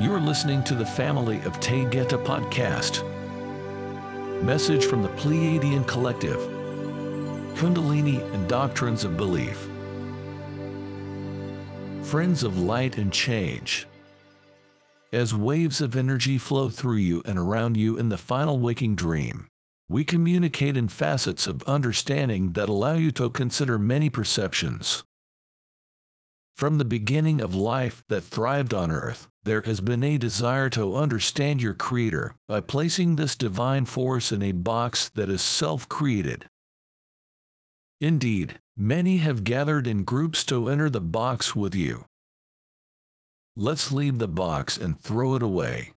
You're listening to the family of Taygeta podcast. Message from the Pleiadian Collective Kundalini and Doctrines of Belief. Friends of light and change. As waves of energy flow through you and around you in the final waking dream, we communicate in facets of understanding that allow you to consider many perceptions. From the beginning of life that thrived on earth, there has been a desire to understand your Creator by placing this divine force in a box that is self created. Indeed, many have gathered in groups to enter the box with you. Let's leave the box and throw it away.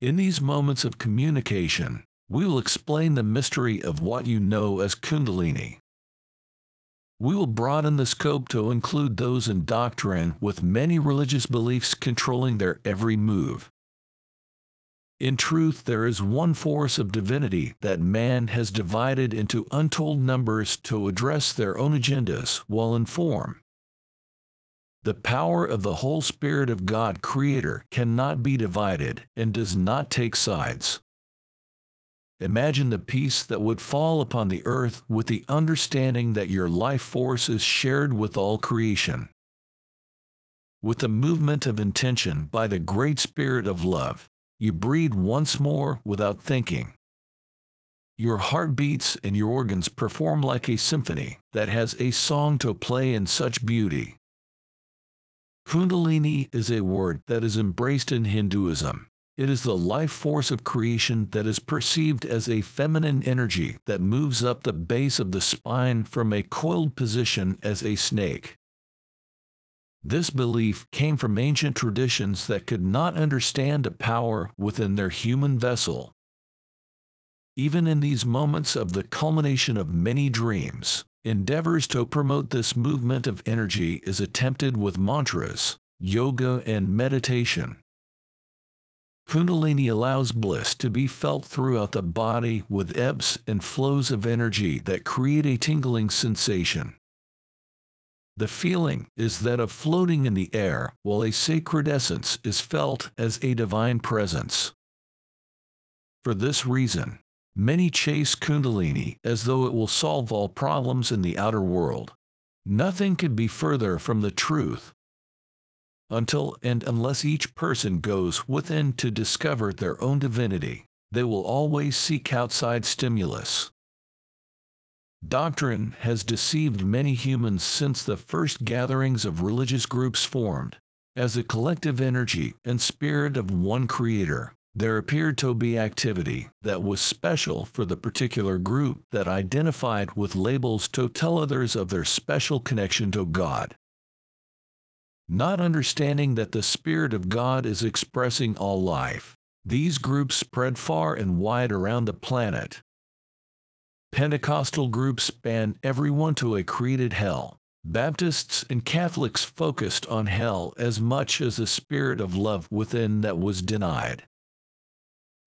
In these moments of communication, we will explain the mystery of what you know as Kundalini. We will broaden the scope to include those in doctrine with many religious beliefs controlling their every move. In truth, there is one force of divinity that man has divided into untold numbers to address their own agendas while in form. The power of the whole Spirit of God Creator cannot be divided and does not take sides. Imagine the peace that would fall upon the earth with the understanding that your life force is shared with all creation. With the movement of intention by the great spirit of love, you breathe once more without thinking. Your heart beats and your organs perform like a symphony that has a song to play in such beauty. Kundalini is a word that is embraced in Hinduism it is the life force of creation that is perceived as a feminine energy that moves up the base of the spine from a coiled position as a snake. This belief came from ancient traditions that could not understand a power within their human vessel. Even in these moments of the culmination of many dreams, endeavors to promote this movement of energy is attempted with mantras, yoga, and meditation. Kundalini allows bliss to be felt throughout the body with ebbs and flows of energy that create a tingling sensation. The feeling is that of floating in the air while a sacred essence is felt as a divine presence. For this reason, many chase Kundalini as though it will solve all problems in the outer world. Nothing could be further from the truth until and unless each person goes within to discover their own divinity, they will always seek outside stimulus. Doctrine has deceived many humans since the first gatherings of religious groups formed. As a collective energy and spirit of one creator, there appeared to be activity that was special for the particular group that identified with labels to tell others of their special connection to God not understanding that the Spirit of God is expressing all life. These groups spread far and wide around the planet. Pentecostal groups ban everyone to a created hell. Baptists and Catholics focused on hell as much as the spirit of love within that was denied.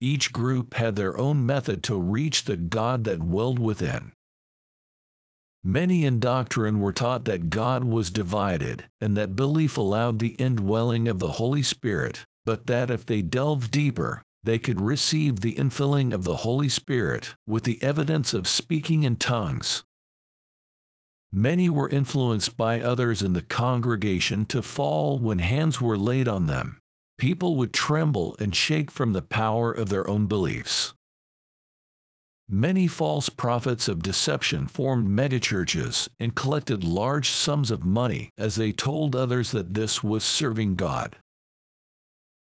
Each group had their own method to reach the God that dwelled within. Many in doctrine were taught that God was divided, and that belief allowed the indwelling of the Holy Spirit, but that if they delved deeper, they could receive the infilling of the Holy Spirit with the evidence of speaking in tongues. Many were influenced by others in the congregation to fall when hands were laid on them. People would tremble and shake from the power of their own beliefs. Many false prophets of deception formed megachurches and collected large sums of money as they told others that this was serving God.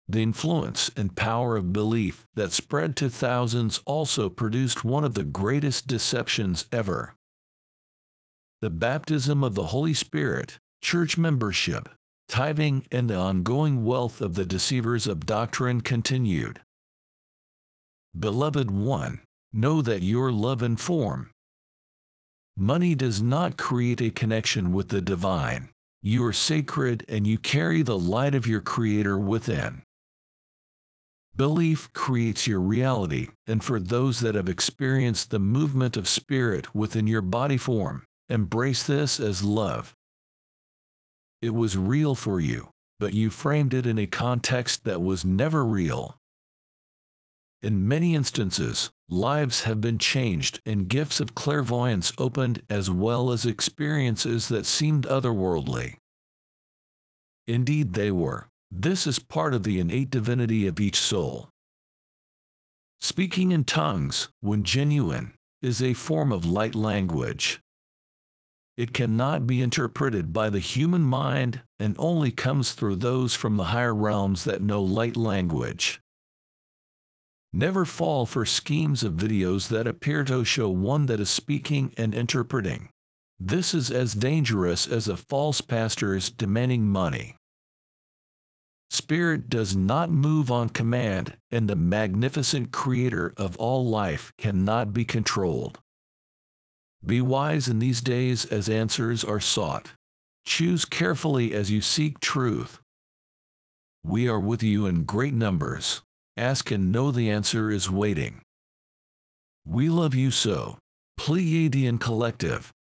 The influence and power of belief that spread to thousands also produced one of the greatest deceptions ever. The baptism of the Holy Spirit, church membership, tithing, and the ongoing wealth of the deceivers of doctrine continued. Beloved one, know that your love and form. Money does not create a connection with the divine. You are sacred and you carry the light of your Creator within. Belief creates your reality, and for those that have experienced the movement of spirit within your body form, embrace this as love. It was real for you. but you framed it in a context that was never real. In many instances, lives have been changed and gifts of clairvoyance opened as well as experiences that seemed otherworldly. Indeed, they were. This is part of the innate divinity of each soul. Speaking in tongues, when genuine, is a form of light language. It cannot be interpreted by the human mind and only comes through those from the higher realms that know light language. Never fall for schemes of videos that appear to show one that is speaking and interpreting. This is as dangerous as a false pastor is demanding money. Spirit does not move on command, and the magnificent creator of all life cannot be controlled. Be wise in these days as answers are sought. Choose carefully as you seek truth. We are with you in great numbers. Ask and know the answer is waiting. We love you so. Pleiadian Collective.